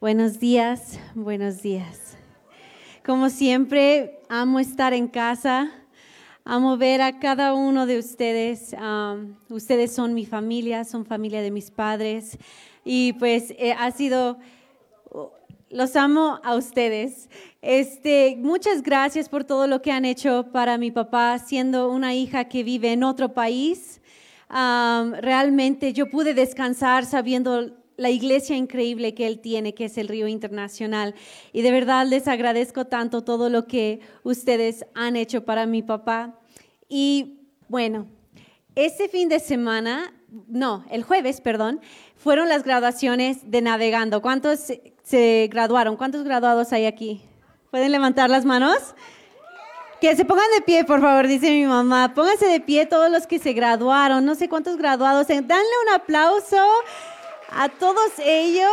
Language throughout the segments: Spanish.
Buenos días, buenos días. Como siempre, amo estar en casa, amo ver a cada uno de ustedes. ustedes son mi familia, son familia de mis padres y pues eh, ha sido, los amo a ustedes. Este, muchas gracias por todo lo que han hecho para mi papá, siendo una hija que vive en otro país. realmente yo pude descansar sabiendo la iglesia increíble que Él tiene, que es el Río Internacional. Y de verdad les agradezco tanto todo lo que ustedes han hecho para mi papá. Y bueno, este fin de semana, no, el jueves, perdón, fueron las graduaciones de Navegando. ¿Cuántos se graduaron? ¿Cuántos graduados hay aquí? ¿Pueden levantar las manos? Que se pongan de pie, por favor, dice mi mamá. Pónganse de pie todos los que se graduaron. No sé cuántos graduados. Danle un aplauso a todos ellos.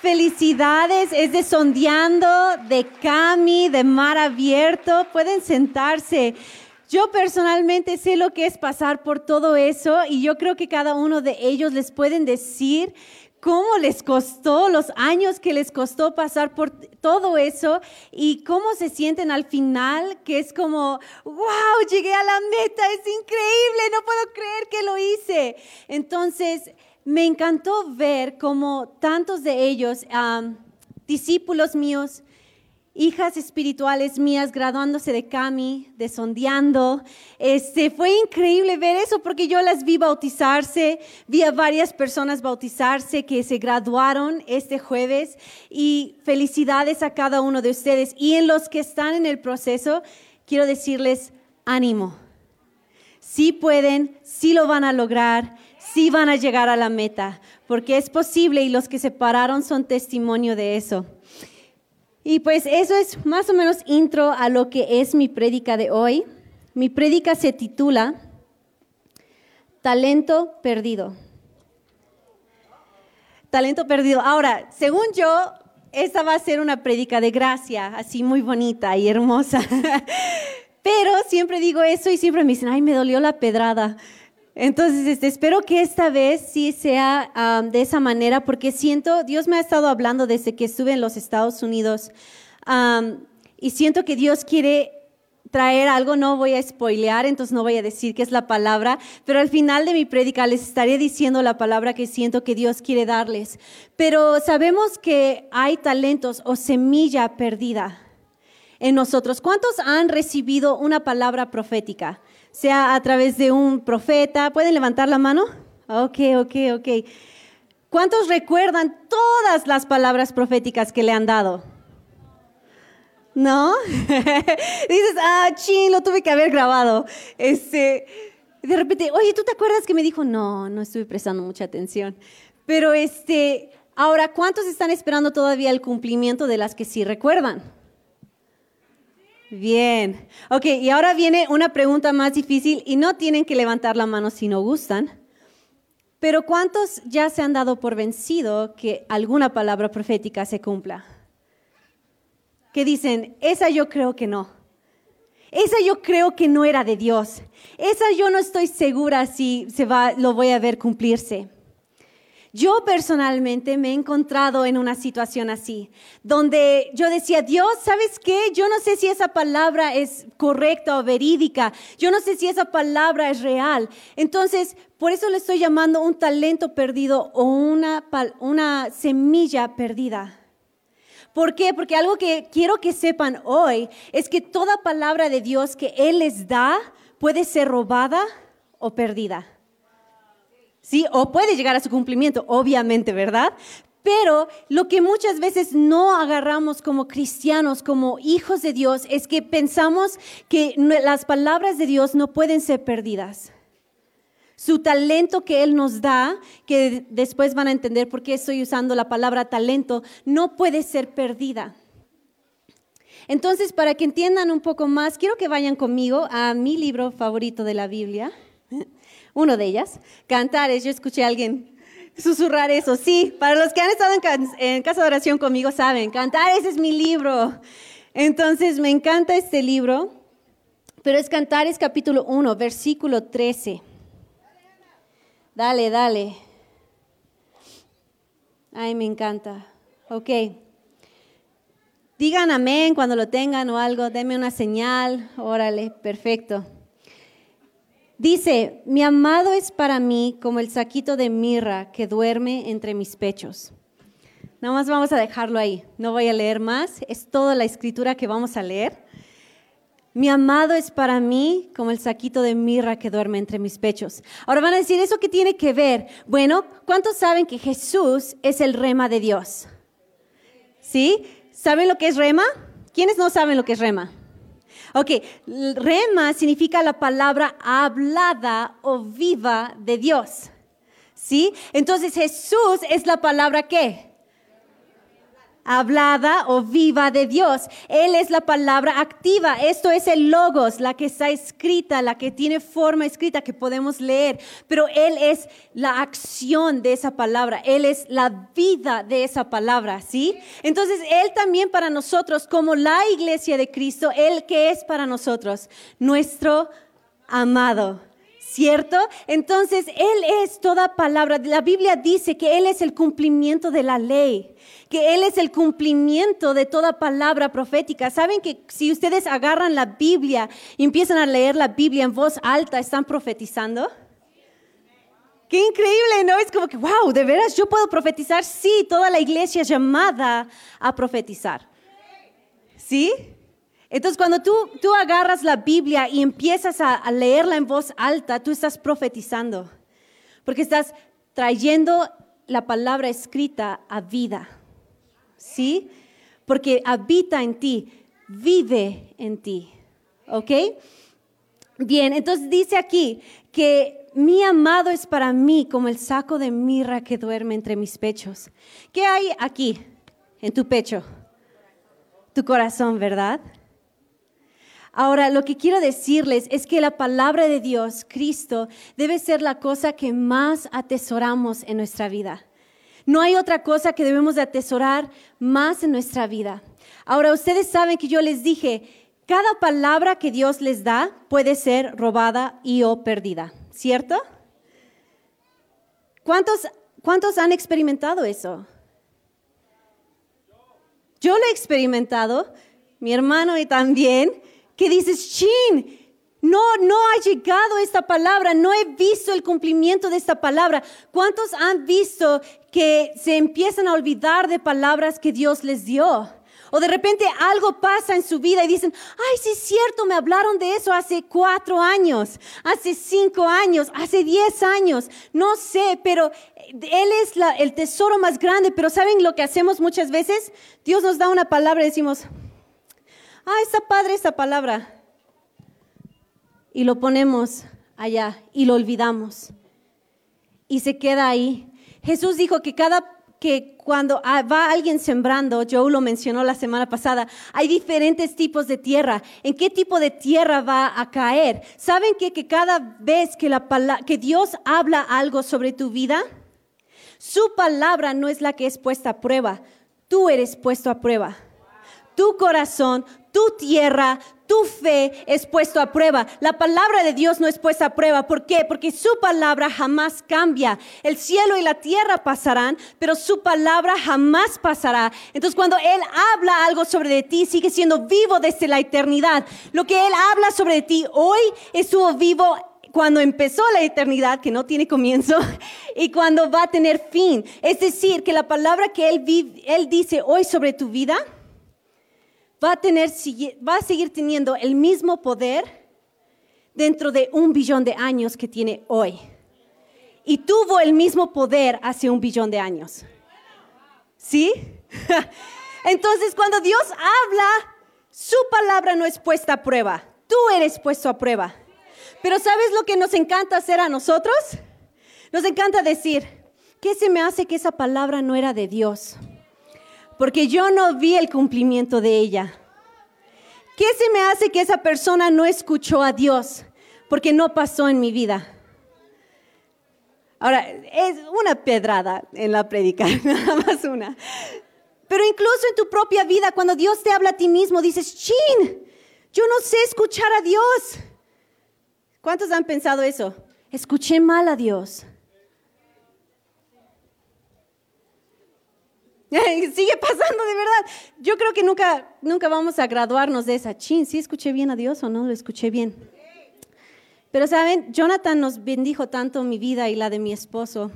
Felicidades, es de Sondeando, de Cami, de Mar Abierto. Pueden sentarse. Yo personalmente sé lo que es pasar por todo eso y yo creo que cada uno de ellos les pueden decir cómo les costó, los años que les costó pasar por todo eso y cómo se sienten al final, que es como, wow, llegué a la meta, es increíble, no puedo creer que lo hice. Entonces, me encantó ver cómo tantos de ellos, discípulos míos, hijas espirituales mías graduándose de Cami, de Sondeando. Este, fue increíble ver eso porque yo las vi bautizarse, vi a varias personas bautizarse que se graduaron este jueves y felicidades a cada uno de ustedes. Y en los que están en el proceso, quiero decirles ánimo. Sí pueden, sí lo van a lograr sí van a llegar a la meta, porque es posible y los que se pararon son testimonio de eso. Y pues eso es más o menos intro a lo que es mi prédica de hoy. Mi prédica se titula Talento perdido. Talento perdido. Ahora, según yo, esta va a ser una prédica de gracia, así muy bonita y hermosa. Pero siempre digo eso y siempre me dicen, ay, me dolió la pedrada. Entonces, este, espero que esta vez sí sea de esa manera, porque siento, Dios me ha estado hablando desde que estuve en los Estados Unidos, y siento que Dios quiere traer algo, no voy a spoilear, entonces no voy a decir qué es la palabra, pero al final de mi prédica les estaré diciendo la palabra que siento que Dios quiere darles. Pero sabemos que hay talentos o semilla perdida en nosotros. ¿Cuántos han recibido una palabra profética? Sea a través de un profeta. ¿Pueden levantar la mano? Ok, ok, ok. ¿Cuántos recuerdan todas las palabras proféticas que le han dado? ¿No? Dices, ah, ching, lo tuve que haber grabado. Este, de repente, oye, ¿tú te acuerdas que me dijo? No, no estuve prestando mucha atención. Pero este, ahora, ¿cuántos están esperando todavía el cumplimiento de las que sí recuerdan? Bien. Ok, y ahora viene una pregunta más difícil y no tienen que levantar la mano si no gustan. Pero ¿cuántos ya se han dado por vencido que alguna palabra profética se cumpla? Que dicen, esa yo creo que no. Esa yo creo que no era de Dios. Esa yo no estoy segura si se va, lo voy a ver cumplirse. Yo personalmente me he encontrado en una situación así, donde yo decía, Dios, ¿sabes qué? Yo no sé si esa palabra es correcta o verídica, yo no sé si esa palabra es real. Entonces, por eso le estoy llamando un talento perdido o una, una semilla perdida. ¿Por qué? Porque algo que quiero que sepan hoy es que toda palabra de Dios que Él les da puede ser robada o perdida. ¿Sí? O puede llegar a su cumplimiento, obviamente, ¿verdad? Pero lo que muchas veces no agarramos como cristianos, como hijos de Dios, es que pensamos que las palabras de Dios no pueden ser perdidas. Su talento que Él nos da, que después van a entender por qué estoy usando la palabra talento, no puede ser perdida. Entonces, para que entiendan un poco más, quiero que vayan conmigo a mi libro favorito de la Biblia, uno de ellas, Cantares. Yo escuché a alguien susurrar eso. Sí, para los que han estado en, casa de oración conmigo saben, Cantares es mi libro. Entonces me encanta este libro, pero es Cantares capítulo 1, versículo 13. Dale, dale. Ay, me encanta. Ok. Digan amén cuando lo tengan o algo, denme una señal, órale, perfecto. Dice, mi amado es para mí como el saquito de mirra que duerme entre mis pechos. Nada más vamos a dejarlo ahí, no voy a leer más, es toda la escritura que vamos a leer. Mi amado es para mí como el saquito de mirra que duerme entre mis pechos. Ahora van a decir, ¿eso qué tiene que ver? Bueno, ¿cuántos saben que Jesús es el rema de Dios? ¿Sí? ¿Saben lo que es rema? ¿Quiénes no saben lo que es rema? Ok, rema significa la palabra hablada o viva de Dios. ¿Sí? Entonces Jesús es la palabra qué? Hablada o viva de Dios. Él es la palabra activa. Esto es el logos, la que está escrita, la que tiene forma escrita que podemos leer. Pero Él es la acción de esa palabra. Él es la vida de esa palabra, ¿sí? Entonces, Él también para nosotros, como la iglesia de Cristo, Él que es para nosotros, nuestro amado. ¿Cierto? Entonces, Él es toda palabra. La Biblia dice que Él es el cumplimiento de la ley que Él es el cumplimiento de toda palabra profética. ¿Saben que si ustedes agarran la Biblia y empiezan a leer la Biblia en voz alta, están profetizando? Qué increíble, ¿no? Es como que, wow, ¿de veras yo puedo profetizar? Sí, toda la iglesia es llamada a profetizar. ¿Sí? Entonces, cuando tú, tú agarras la Biblia y empiezas a, a leerla en voz alta, tú estás profetizando, porque estás trayendo la palabra escrita a vida. ¿sí? Porque habita en ti, vive en ti, ¿ok? Bien, entonces dice aquí que mi amado es para mí como el saco de mirra que duerme entre mis pechos. ¿Qué hay aquí en tu pecho? Tu corazón, ¿verdad? Ahora, lo que quiero decirles es que la palabra de Dios, Cristo, debe ser la cosa que más atesoramos en nuestra vida. No hay otra cosa que debemos de atesorar más en nuestra vida. Ahora, ustedes saben que yo les dije, cada palabra que Dios les da puede ser robada y o perdida, ¿cierto? ¿Cuántos, cuántos han experimentado eso? Yo lo he experimentado, mi hermano y también, que dices, chin, no, no ha llegado esta palabra, no he visto el cumplimiento de esta palabra. ¿Cuántos han visto que se empiezan a olvidar de palabras que Dios les dio? O de repente algo pasa en su vida y dicen, ay, sí es cierto, me hablaron de eso hace cuatro años, hace cinco años, hace diez años, no sé, pero Él es el tesoro más grande. Pero ¿saben lo que hacemos muchas veces? Dios nos da una palabra y decimos, ah, está padre esta palabra y lo ponemos allá y lo olvidamos. Y se queda ahí. Jesús dijo que cada que cuando va alguien sembrando, Joe lo mencionó la semana pasada, hay diferentes tipos de tierra. ¿En qué tipo de tierra va a caer? ¿Saben que, que cada vez que, la, que Dios habla algo sobre tu vida, su palabra no es la que es puesta a prueba, tú eres puesto a prueba. Tu corazón, tu tierra, tu fe es puesto a prueba. La palabra de Dios no es puesta a prueba. ¿Por qué? Porque su palabra jamás cambia. El cielo y la tierra pasarán, pero su palabra jamás pasará. Entonces cuando Él habla algo sobre de ti, sigue siendo vivo desde la eternidad. Lo que Él habla sobre de ti hoy estuvo vivo cuando empezó la eternidad, que no tiene comienzo, y cuando va a tener fin. Es decir, que la palabra que Él, él dice hoy sobre tu vida, va a, tener, va a seguir teniendo el mismo poder dentro de un billón de años que tiene hoy. Y tuvo el mismo poder hace un billón de años. ¿Sí? Entonces, cuando Dios habla, su palabra no es puesta a prueba. Tú eres puesto a prueba. Pero ¿sabes lo que nos encanta hacer a nosotros? Nos encanta decir, ¿qué se me hace que esa palabra no era de Dios? Porque yo no vi el cumplimiento de ella. ¿Qué se me hace que esa persona no escuchó a Dios? Porque no pasó en mi vida. Ahora, es una pedrada en la predica, nada más una. Pero incluso en tu propia vida, cuando Dios te habla a ti mismo, dices, chin, yo no sé escuchar a Dios. ¿Cuántos han pensado eso? Escuché mal a Dios. Sigue pasando de verdad. Yo creo que nunca, nunca vamos a graduarnos de esa. Chin, ¿sí escuché bien a Dios o no lo escuché bien? Pero saben, Jonathan nos bendijo tanto mi vida y la de mi esposo,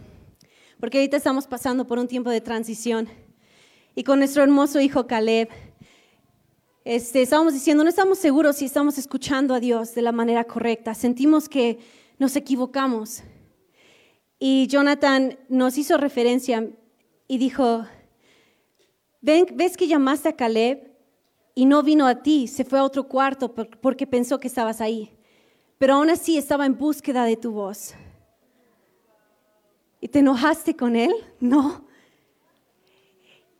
porque ahorita estamos pasando por un tiempo de transición. Y con nuestro hermoso hijo Caleb, este, estábamos diciendo, no estamos seguros si estamos escuchando a Dios de la manera correcta. Sentimos que nos equivocamos. Y Jonathan nos hizo referencia y dijo, ¿ves que llamaste a Caleb y no vino a ti? Se fue a otro cuarto porque pensó que estabas ahí. Pero aún así estaba en búsqueda de tu voz. ¿Y te enojaste con él? No.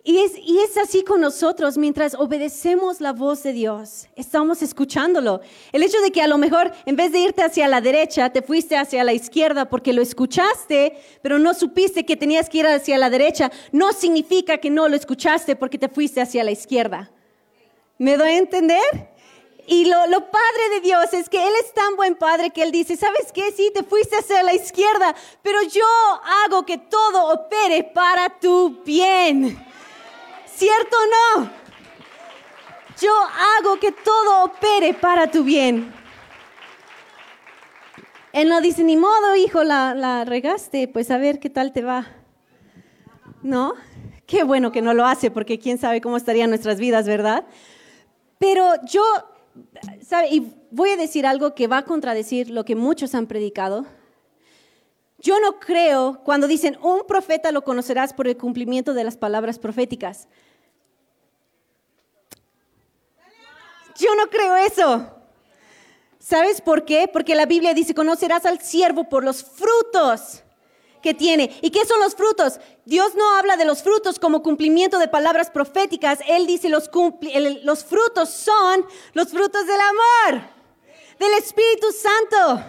Y es, así con nosotros, mientras obedecemos la voz de Dios, estamos escuchándolo. El hecho de que a lo mejor en vez de irte hacia la derecha, te fuiste hacia la izquierda porque lo escuchaste, pero no supiste que tenías que ir hacia la derecha, no significa que no lo escuchaste porque te fuiste hacia la izquierda. ¿Me doy a entender? Y lo, lo, padre de Dios es que Él es tan buen padre que Él dice, ¿sabes qué? Sí, te fuiste hacia la izquierda, pero yo hago que todo opere para tu bien. ¿Cierto o no? Yo hago que todo opere para tu bien. Él no dice, ni modo, hijo, la, la regaste, pues a ver qué tal te va. ¿No? Qué bueno que no lo hace, porque quién sabe cómo estarían nuestras vidas, ¿verdad? Pero yo, ¿sabe? Y voy a decir algo que va a contradecir lo que muchos han predicado. Yo no creo cuando dicen, un profeta lo conocerás por el cumplimiento de las palabras proféticas. Yo no creo eso. ¿Sabes por qué? Porque la Biblia dice, conocerás al siervo por los frutos que tiene. ¿Y qué son los frutos? Dios no habla de los frutos como cumplimiento de palabras proféticas. Él dice los, los frutos son los frutos del amor, del Espíritu Santo.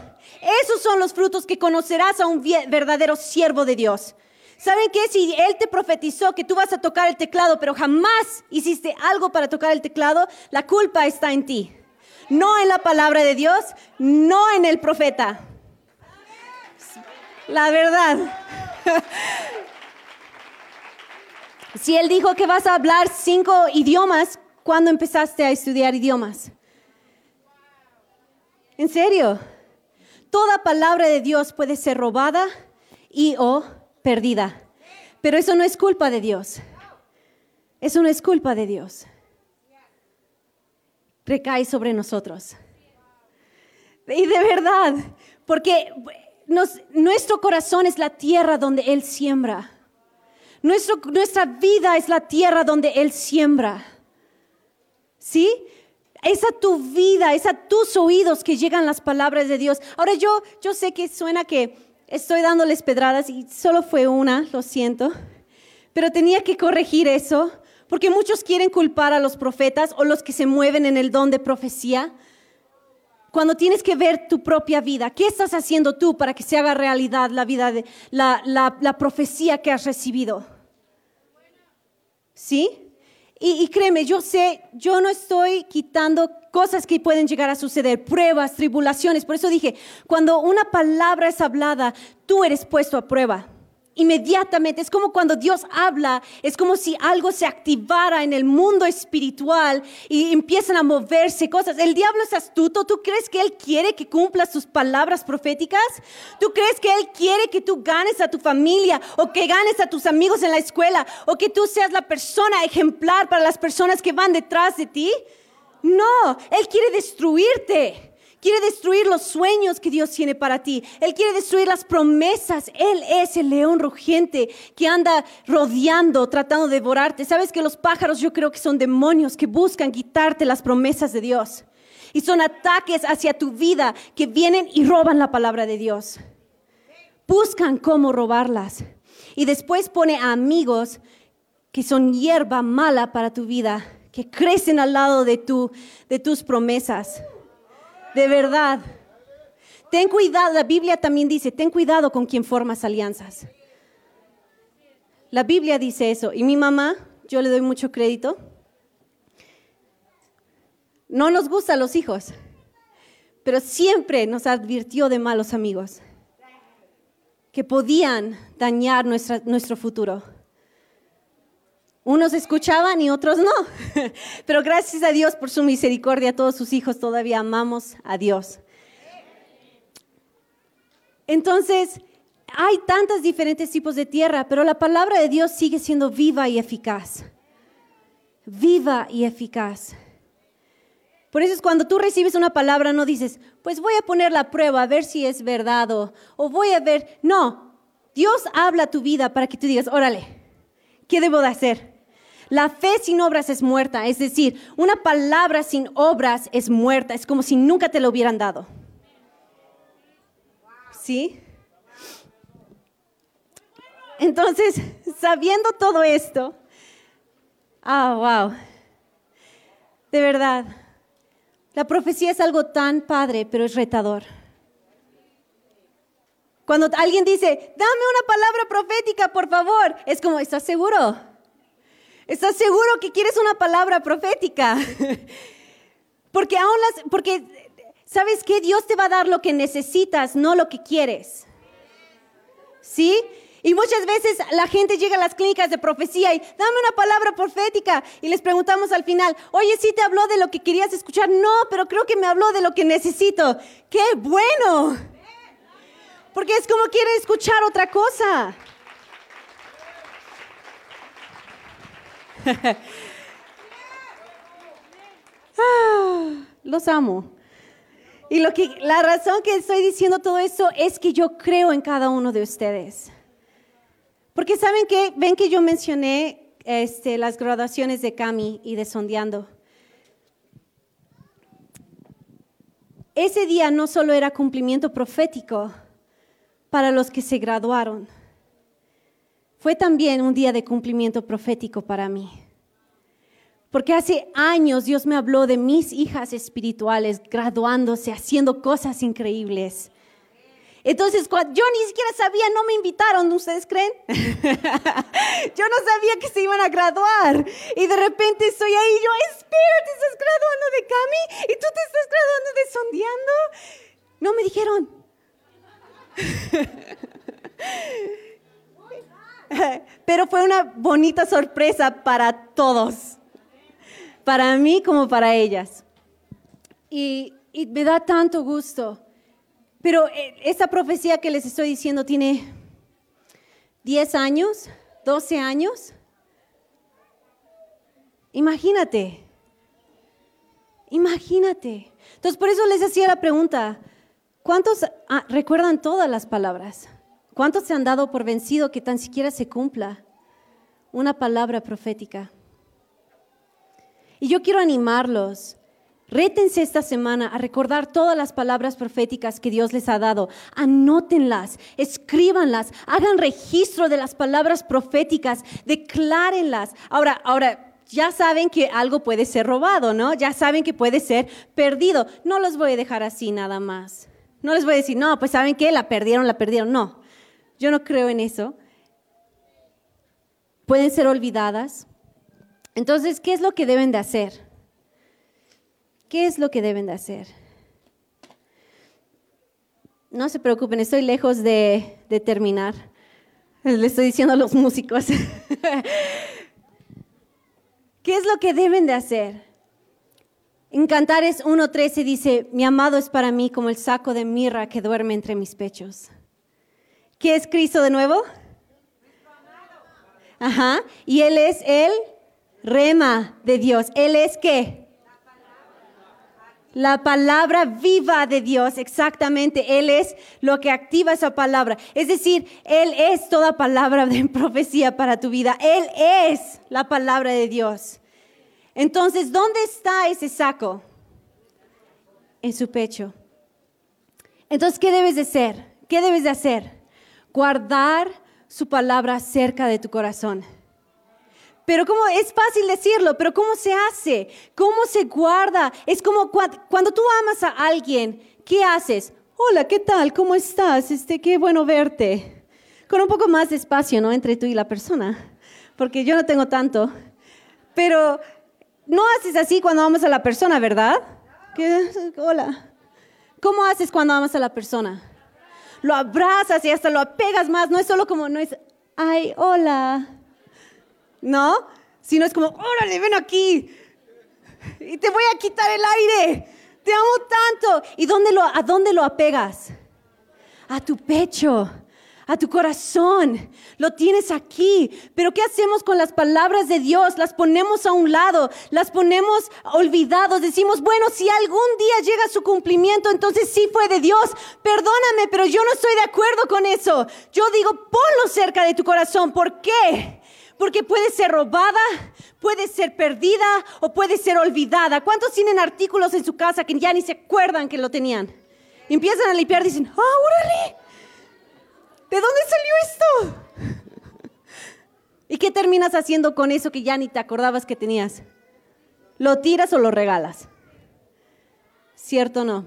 Esos son los frutos que conocerás a un verdadero siervo de Dios. ¿Saben qué? Si Él te profetizó que tú vas a tocar el teclado, pero jamás hiciste algo para tocar el teclado, la culpa está en ti. No en la palabra de Dios, no en el profeta. La verdad. Si Él dijo que vas a hablar cinco idiomas, ¿cuándo empezaste a estudiar idiomas? ¿En serio? Toda palabra de Dios puede ser robada y o perdida. Pero eso no es culpa de Dios. Eso no es culpa de Dios. Recae sobre nosotros. Y de verdad, porque nuestro corazón es la tierra donde Él siembra. nuestra vida es la tierra donde Él siembra. ¿Sí? Es tu vida, es a tus oídos que llegan las palabras de Dios. Ahora yo, yo sé que suena que estoy dándoles pedradas y solo fue una, lo siento, pero tenía que corregir eso porque muchos quieren culpar a los profetas o los que se mueven en el don de profecía. Cuando tienes que ver tu propia vida, ¿qué estás haciendo tú para que se haga realidad la vida de la, la profecía que has recibido? ¿Sí? Y, créeme, yo sé, yo no estoy quitando cosas que pueden llegar a suceder, pruebas, tribulaciones. Por eso dije, cuando una palabra es hablada, tú eres puesto a prueba inmediatamente. Es como cuando Dios habla, es como si algo se activara en el mundo espiritual y empiezan a moverse cosas. El diablo es astuto. ¿Tú crees que él quiere que cumplas sus palabras proféticas? ¿Tú crees que él quiere que tú ganes a tu familia o que ganes a tus amigos en la escuela o que tú seas la persona ejemplar para las personas que van detrás de ti? No, él quiere destruirte. Quiere destruir los sueños que Dios tiene para ti. Él quiere destruir las promesas. Él es el león rugiente que anda rodeando, tratando de devorarte. ¿Sabes que los pájaros yo creo que son demonios que buscan quitarte las promesas de Dios? Y son ataques hacia tu vida que vienen y roban la palabra de Dios. Buscan cómo robarlas. Y después pone a amigos que son hierba mala para tu vida, que crecen al lado de, tu, de tus promesas. De verdad. Ten cuidado, la Biblia también dice, ten cuidado con quien formas alianzas. La Biblia dice eso. Y mi mamá, yo le doy mucho crédito. No nos gustan los hijos, pero siempre nos advirtió de malos amigos que podían dañar nuestro futuro. Unos escuchaban y otros no. Pero gracias a Dios por su misericordia, todos sus hijos todavía amamos a Dios. Entonces, hay tantos diferentes tipos de tierra, pero la palabra de Dios sigue siendo viva y eficaz. Viva y eficaz. Por eso es cuando tú recibes una palabra, no dices, pues voy a poner la prueba a ver si es verdad o, o voy a ver. No, Dios habla tu vida para que tú digas, órale, ¿qué debo de hacer? La fe sin obras es muerta, es decir, una palabra sin obras es muerta, es como si nunca te lo hubieran dado. ¿Sí? Entonces, sabiendo todo esto, ah, wow, de verdad, la profecía es algo tan padre, pero es retador. Cuando alguien dice, dame una palabra profética, por favor, es como, ¿estás seguro? ¿Estás seguro que quieres una palabra profética? porque aún las, porque sabes que Dios te va a dar lo que necesitas, no lo que quieres. ¿Sí? Y muchas veces la gente llega a las clínicas de profecía y dame una palabra profética y les preguntamos al final, oye, ¿sí te habló de lo que querías escuchar? No, pero creo que me habló de lo que necesito. ¡Qué bueno! Porque es como quiere escuchar otra cosa. Ah, los amo. Y lo que, la razón que estoy diciendo todo eso es que yo creo en cada uno de ustedes. Porque saben que, ven que yo mencioné este, las graduaciones de Cami y de Sondeando. Ese día no solo era cumplimiento profético para los que se graduaron, fue también un día de cumplimiento profético para mí. Porque hace años Dios me habló de mis hijas espirituales graduándose, haciendo cosas increíbles. Entonces, yo ni siquiera sabía, no me invitaron, ¿ustedes creen? yo no sabía que se iban a graduar. Y de repente estoy ahí, yo, espera, te estás graduando de Cami y tú te estás graduando de Sondeando. No me dijeron. Pero fue una bonita sorpresa para todos, para mí como para ellas. Y, me da tanto gusto. Pero eh, esta profecía que les estoy diciendo tiene 10 años, 12 años. Imagínate, imagínate. Entonces por eso les hacía la pregunta, ¿cuántos ah, recuerdan todas las palabras? ¿Cuántos se han dado por vencido que tan siquiera se cumpla una palabra profética? Y yo quiero animarlos. Rétense esta semana a recordar todas las palabras proféticas que Dios les ha dado. Anótenlas, escríbanlas, hagan registro de las palabras proféticas, declárenlas. Ahora, ahora, ya saben que algo puede ser robado, ¿no? Ya saben que puede ser perdido. No los voy a dejar así nada más. No les voy a decir, no, pues saben que la perdieron, la perdieron. No. Yo no creo en eso. Pueden ser olvidadas. Entonces, ¿qué es lo que deben de hacer? ¿Qué es lo que deben de hacer? No se preocupen, estoy lejos de, terminar. Le estoy diciendo a los músicos. ¿Qué es lo que deben de hacer? En Cantares 1.13 dice, mi amado es para mí como el saco de mirra que duerme entre mis pechos. ¿Qué es Cristo de nuevo? Ajá. Y Él es el rema de Dios. Él es qué? La palabra viva de Dios, exactamente. Él es lo que activa esa palabra. Es decir, Él es toda palabra de profecía para tu vida. Él es la palabra de Dios. Entonces, ¿dónde está ese saco? En su pecho. Entonces, ¿qué debes de hacer? ¿Qué debes de hacer? Guardar su palabra cerca de tu corazón. Pero cómo es fácil decirlo, pero cómo se hace, cómo se guarda. Es como cuando, tú amas a alguien, ¿qué haces? Hola, ¿qué tal? ¿Cómo estás? Este, qué bueno verte. Con un poco más de espacio, ¿no? Entre tú y la persona, porque yo no tengo tanto. Pero no haces así cuando amas a la persona, ¿verdad? Hola. ¿Cómo haces cuando amas a la persona? Lo abrazas y hasta lo apegas más. No es solo como, no es, ay, hola. ¿No? Si no es como, órale, ven aquí. Y te voy a quitar el aire. Te amo tanto. ¿Y dónde lo, a dónde lo apegas? A tu pecho a tu corazón. Lo tienes aquí. Pero ¿qué hacemos con las palabras de Dios? Las ponemos a un lado, las ponemos olvidados. Decimos, bueno, si algún día llega su cumplimiento, entonces sí fue de Dios. Perdóname, pero yo no estoy de acuerdo con eso. Yo digo, ponlo cerca de tu corazón. ¿Por qué? Porque puede ser robada, puede ser perdida o puede ser olvidada. ¿Cuántos tienen artículos en su casa que ya ni se acuerdan que lo tenían? empiezan a limpiar dicen, ¡ah, órale! ¿De dónde salió esto? ¿Y qué terminas haciendo con eso que ya ni te acordabas que tenías? ¿Lo tiras o lo regalas? ¿Cierto o no?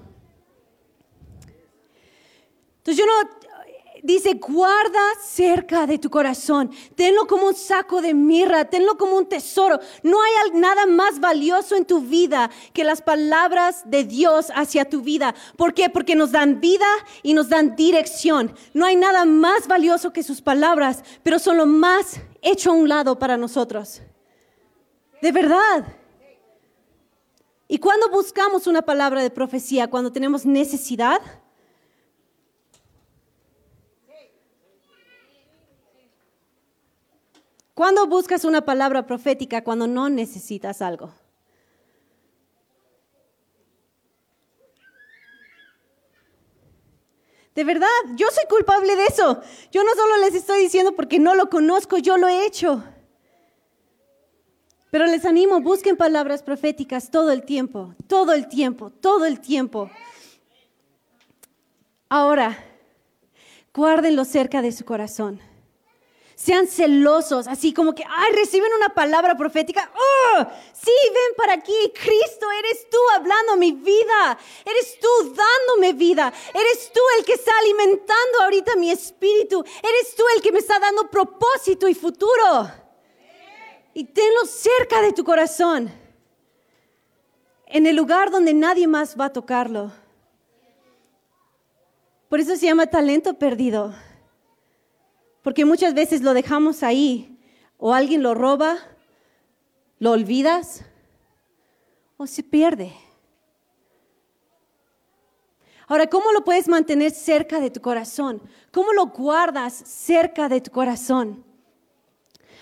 Entonces yo no, dice, guarda cerca de tu corazón, tenlo como un saco de mirra, tenlo como un tesoro. No hay nada más valioso en tu vida que las palabras de Dios hacia tu vida. ¿Por qué? Porque nos dan vida y nos dan dirección. No hay nada más valioso que sus palabras, pero son lo más hecho a un lado para nosotros. De verdad. Y cuando buscamos una palabra de profecía, cuando tenemos necesidad, ¿Cuándo buscas una palabra profética cuando no necesitas algo? De verdad, yo soy culpable de eso. Yo no solo les estoy diciendo porque no lo conozco, yo lo he hecho. Pero les animo, busquen palabras proféticas todo el tiempo, todo el tiempo, todo el tiempo. Ahora, guárdenlo cerca de su corazón. Sean celosos, así como que, ay, reciben una palabra profética. ¡Oh! Sí, ven para aquí. Cristo, eres tú hablando mi vida. Eres tú dándome vida. Eres tú el que está alimentando ahorita mi espíritu. Eres tú el que me está dando propósito y futuro. Y tenlo cerca de tu corazón. En el lugar donde nadie más va a tocarlo. Por eso se llama talento perdido. Porque muchas veces lo dejamos ahí, o alguien lo roba, lo olvidas, o se pierde. Ahora, ¿cómo lo puedes mantener cerca de tu corazón? ¿Cómo lo guardas cerca de tu corazón?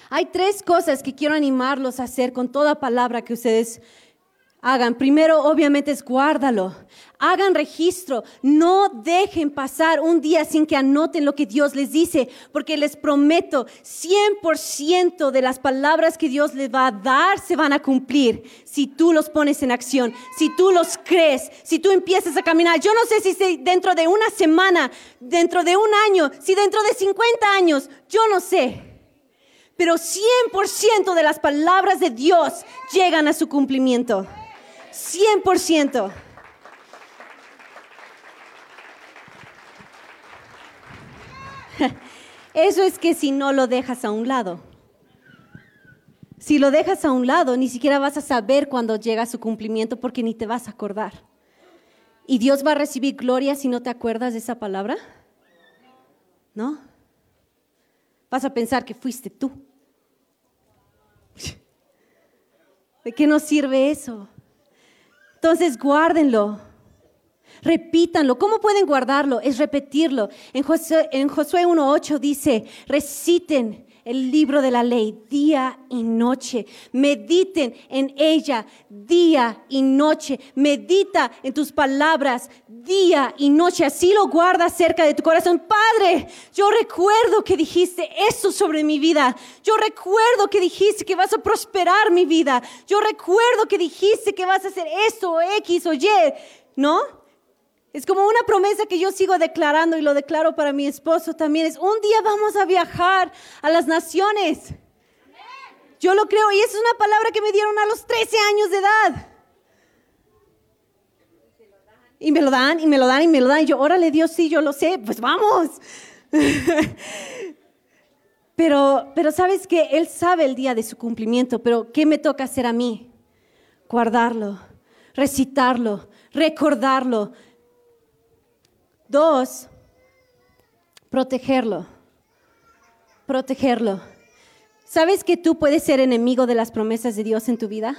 Hay tres cosas que quiero animarlos a hacer con toda palabra que ustedes hagan. Primero, obviamente, es guárdalo. Hagan registro. No dejen pasar un día sin que anoten lo que Dios les dice, porque les prometo, 100% de las palabras que Dios les va a dar se van a cumplir si tú los pones en acción, si tú los crees, si tú empiezas a caminar. Yo no sé si dentro de una semana, dentro de un año, si dentro de 50 años, yo no sé. Pero 100% de las palabras de Dios llegan a su cumplimiento. 100%. Eso es que si no lo dejas a un lado. Si lo dejas a un lado, ni siquiera vas a saber cuando llega su cumplimiento porque ni te vas a acordar. ¿Y Dios va a recibir gloria si no te acuerdas de esa palabra? ¿No? Vas a pensar que fuiste tú. ¿De qué nos sirve eso? Entonces guárdenlo, repítanlo. ¿Cómo pueden guardarlo? Es repetirlo. En Josué, en Josué 1.8 dice, reciten el libro de la ley día y noche. Mediten en ella día y noche. Medita en tus palabras día y noche. Así lo guarda cerca de tu corazón. Padre, yo recuerdo que dijiste eso sobre mi vida. Yo recuerdo que dijiste que vas a prosperar mi vida. Yo recuerdo que dijiste que vas a hacer esto X o Y. ¿No? Es como una promesa que yo sigo declarando y lo declaro para mi esposo también. Es un día vamos a viajar a las naciones. Yo lo creo y esa es una palabra que me dieron a los 13 años de edad. Y me lo dan, y me lo dan, y me lo dan. Y yo, órale Dios, sí, yo lo sé, pues vamos. pero, pero sabes que Él sabe el día de su cumplimiento, pero ¿qué me toca hacer a mí? Guardarlo, recitarlo, recordarlo, Dos, protegerlo. Protegerlo. ¿Sabes que tú puedes ser enemigo de las promesas de Dios en tu vida?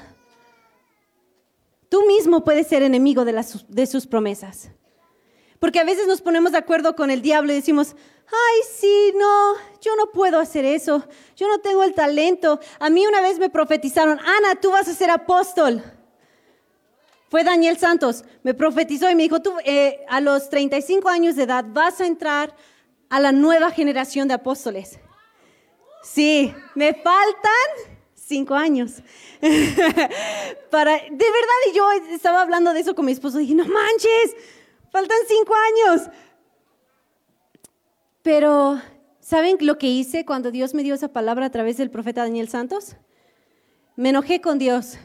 Tú mismo puedes ser enemigo de, las, de sus promesas. Porque a veces nos ponemos de acuerdo con el diablo y decimos, ay, sí, no, yo no puedo hacer eso, yo no tengo el talento. A mí una vez me profetizaron, Ana, tú vas a ser apóstol. Fue Daniel Santos, me profetizó y me dijo, tú eh, a los 35 años de edad vas a entrar a la nueva generación de apóstoles. Sí, me faltan cinco años. De verdad, y yo estaba hablando de eso con mi esposo dije, no manches, faltan cinco años. Pero, ¿saben lo que hice cuando Dios me dio esa palabra a través del profeta Daniel Santos? Me enojé con Dios.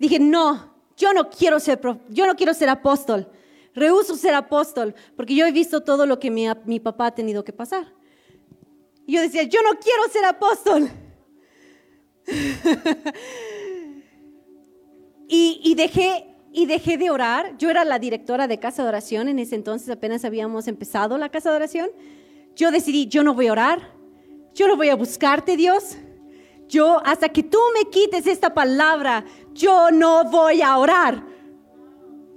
Dije, no, yo no quiero ser, yo no quiero ser apóstol. Rehuso ser apóstol, porque yo he visto todo lo que mi, mi papá ha tenido que pasar. Y yo decía, yo no quiero ser apóstol. y, dejé, y dejé de orar. Yo era la directora de casa de oración, en ese entonces apenas habíamos empezado la casa de oración. Yo decidí, yo no voy a orar, yo no voy a buscarte, Dios. Yo, hasta que tú me quites esta palabra, yo no voy a orar.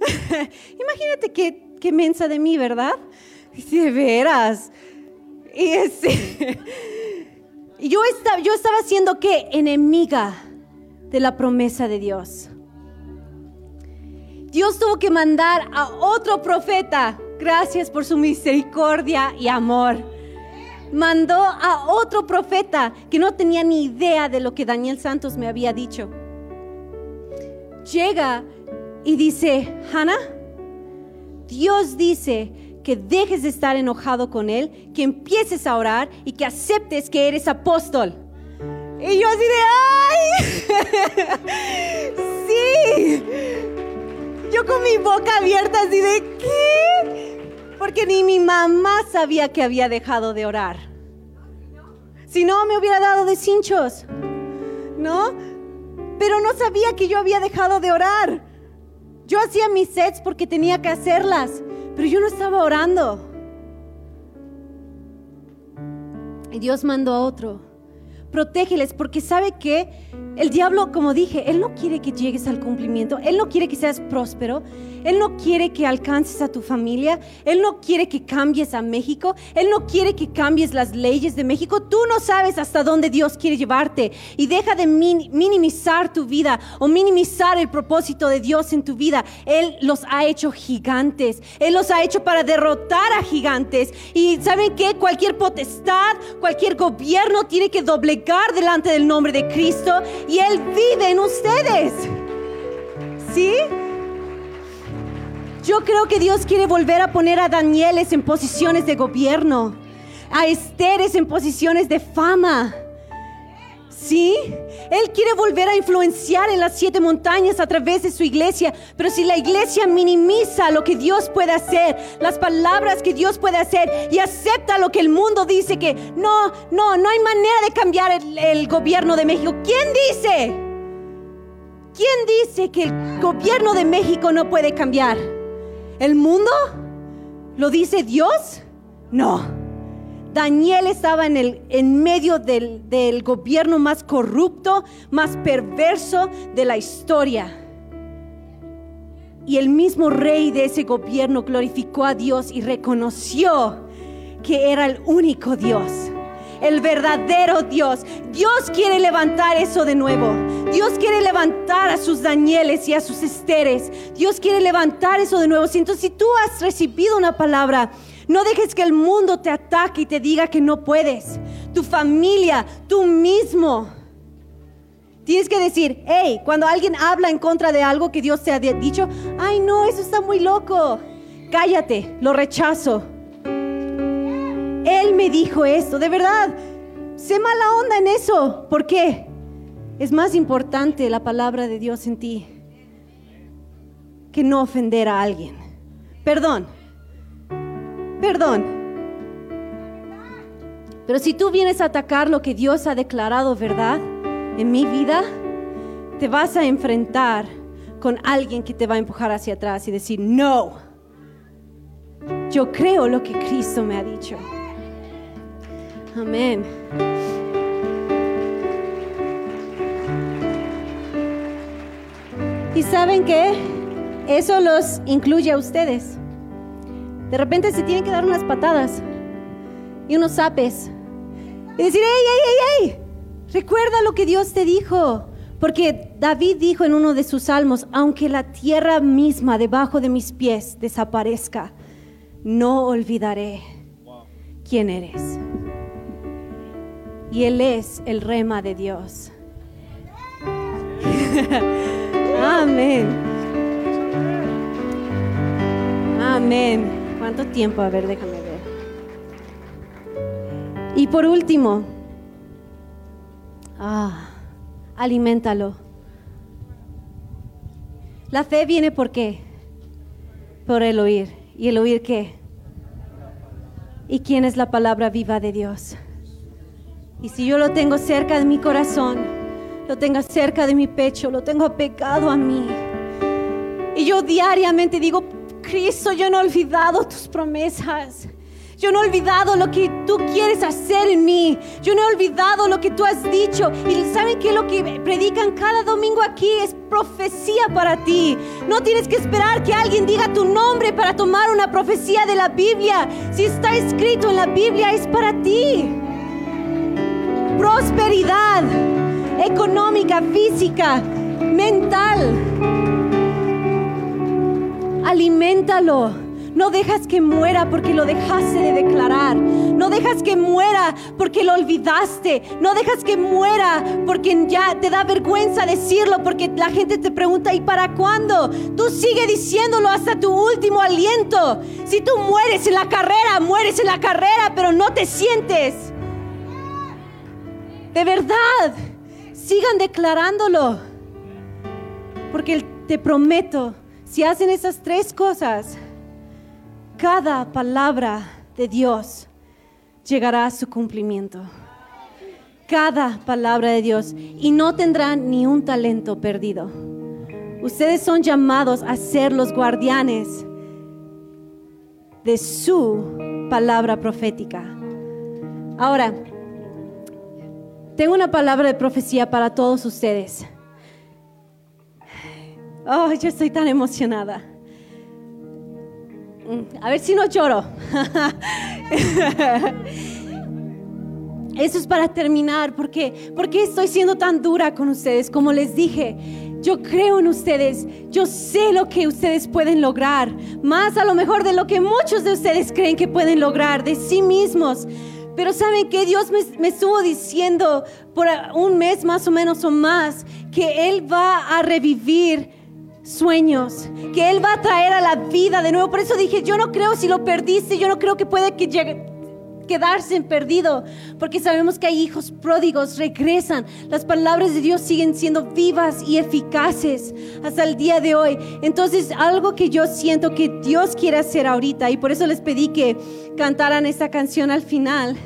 Imagínate qué, qué mensa de mí, ¿verdad? De veras. Y yo, estaba, yo estaba siendo qué? Enemiga de la promesa de Dios. Dios tuvo que mandar a otro profeta. Gracias por su misericordia y amor. Mandó a otro profeta que no tenía ni idea de lo que Daniel Santos me había dicho. Llega y dice, Hannah, Dios dice que dejes de estar enojado con Él, que empieces a orar y que aceptes que eres apóstol. Y yo así de, ¡ay! ¡Sí! Yo con mi boca abierta así de, ¿qué? Porque ni mi mamá sabía que había dejado de orar. Si no, me hubiera dado de cinchos. ¿No? Pero no sabía que yo había dejado de orar. Yo hacía mis sets porque tenía que hacerlas. Pero yo no estaba orando. Y Dios mandó a otro protégeles, porque sabe que el diablo, como dije, él no quiere que llegues al cumplimiento, él no quiere que seas próspero, él no quiere que alcances a tu familia, él no quiere que cambies a México, él no quiere que cambies las leyes de México. Tú no sabes hasta dónde Dios quiere llevarte y deja de minimizar tu vida o minimizar el propósito de Dios en tu vida. Él los ha hecho gigantes, él los ha hecho para derrotar a gigantes. Y saben que cualquier potestad, cualquier gobierno tiene que doblegar delante del nombre de Cristo y Él vive en ustedes. ¿Sí? Yo creo que Dios quiere volver a poner a Danieles en posiciones de gobierno, a Esteres en posiciones de fama. ¿Sí? Él quiere volver a influenciar en las siete montañas a través de su iglesia. Pero si la iglesia minimiza lo que Dios puede hacer, las palabras que Dios puede hacer y acepta lo que el mundo dice que no, no, no hay manera de cambiar el, el gobierno de México. ¿Quién dice? ¿Quién dice que el gobierno de México no puede cambiar? ¿El mundo? ¿Lo dice Dios? No. Daniel estaba en, el, en medio del, del gobierno más corrupto, más perverso de la historia. Y el mismo rey de ese gobierno glorificó a Dios y reconoció que era el único Dios, el verdadero Dios. Dios quiere levantar eso de nuevo. Dios quiere levantar a sus Danieles y a sus Esteres. Dios quiere levantar eso de nuevo. Entonces, si tú has recibido una palabra, no dejes que el mundo te ataque y te diga que no puedes. Tu familia, tú mismo. Tienes que decir, hey, cuando alguien habla en contra de algo que Dios te ha dicho, ay no, eso está muy loco. Cállate, lo rechazo. Él me dijo esto, de verdad. Sé mala onda en eso. ¿Por qué? Es más importante la palabra de Dios en ti que no ofender a alguien. Perdón perdón. Pero si tú vienes a atacar lo que Dios ha declarado verdad en mi vida, te vas a enfrentar con alguien que te va a empujar hacia atrás y decir, no, yo creo lo que Cristo me ha dicho. Amén. ¿Y saben qué? Eso los incluye a ustedes. De repente se tienen que dar unas patadas y unos zapes y decir, ¡Ey, ey, ey, ey! Recuerda lo que Dios te dijo. Porque David dijo en uno de sus salmos, aunque la tierra misma debajo de mis pies desaparezca, no olvidaré quién eres. Y Él es el rema de Dios. Amén. Amén. ¿Cuánto tiempo? A ver, déjame ver. Y por último, ah, aliméntalo. La fe viene por qué? Por el oír. ¿Y el oír qué? ¿Y quién es la palabra viva de Dios? Y si yo lo tengo cerca de mi corazón, lo tengo cerca de mi pecho, lo tengo apegado a mí. Y yo diariamente digo, Cristo, yo no he olvidado tus promesas. Yo no he olvidado lo que tú quieres hacer en mí. Yo no he olvidado lo que tú has dicho. Y saben que lo que predican cada domingo aquí es profecía para ti. No tienes que esperar que alguien diga tu nombre para tomar una profecía de la Biblia. Si está escrito en la Biblia es para ti. Prosperidad económica, física, mental. Aliméntalo. No dejas que muera porque lo dejaste de declarar. No dejas que muera porque lo olvidaste. No dejas que muera porque ya te da vergüenza decirlo porque la gente te pregunta ¿y para cuándo? Tú sigue diciéndolo hasta tu último aliento. Si tú mueres en la carrera, mueres en la carrera, pero no te sientes. De verdad, sigan declarándolo. Porque te prometo, si hacen esas tres cosas, cada palabra de Dios llegará a su cumplimiento. Cada palabra de Dios. Y no tendrán ni un talento perdido. Ustedes son llamados a ser los guardianes de su palabra profética. Ahora, tengo una palabra de profecía para todos ustedes. Oh, yo estoy tan emocionada. A ver si no lloro. Eso es para terminar, porque porque estoy siendo tan dura con ustedes, como les dije. Yo creo en ustedes, yo sé lo que ustedes pueden lograr, más a lo mejor de lo que muchos de ustedes creen que pueden lograr de sí mismos. Pero saben que Dios me, me, estuvo diciendo por un mes más o menos o más que Él va a revivir sueños, que Él va a traer a la vida de nuevo. Por eso dije, yo no creo si lo perdiste, yo no creo que puede que llegue, quedarse en perdido, porque sabemos que hay hijos pródigos, regresan. Las palabras de Dios siguen siendo vivas y eficaces hasta el día de hoy. Entonces, algo que yo siento que Dios quiere hacer ahorita, y por eso les pedí que cantaran esta canción al final,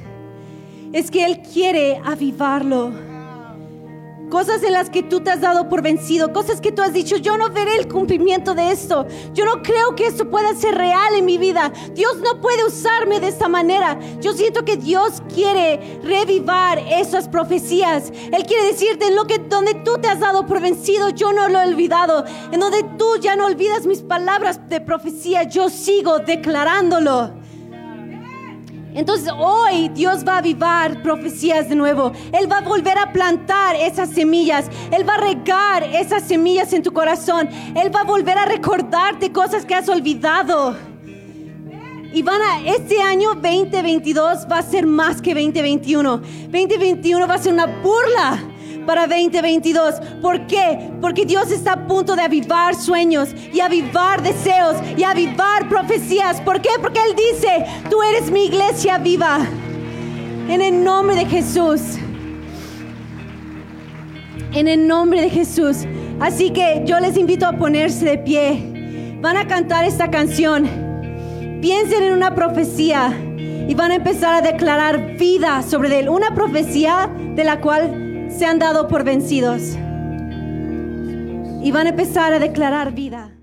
es que Él quiere avivarlo Cosas en las que tú te has dado por vencido, cosas que tú has dicho, yo no veré el cumplimiento de esto. Yo no creo que esto pueda ser real en mi vida. Dios no puede usarme de esta manera. Yo siento que Dios quiere revivar esas profecías. Él quiere decirte en lo que donde tú te has dado por vencido, yo no lo he olvidado. En donde tú ya no olvidas mis palabras de profecía, yo sigo declarándolo. Entonces hoy Dios va a avivar profecías de nuevo. Él va a volver a plantar esas semillas. Él va a regar esas semillas en tu corazón. Él va a volver a recordarte cosas que has olvidado. Y van a, este año 2022 va a ser más que 2021. 2021 va a ser una burla para 2022. ¿Por qué? Porque Dios está a punto de avivar sueños y avivar deseos y avivar profecías. ¿Por qué? Porque Él dice, tú eres mi iglesia viva. En el nombre de Jesús. En el nombre de Jesús. Así que yo les invito a ponerse de pie. Van a cantar esta canción. Piensen en una profecía y van a empezar a declarar vida sobre él. Una profecía de la cual se han dado por vencidos y van a empezar a declarar vida.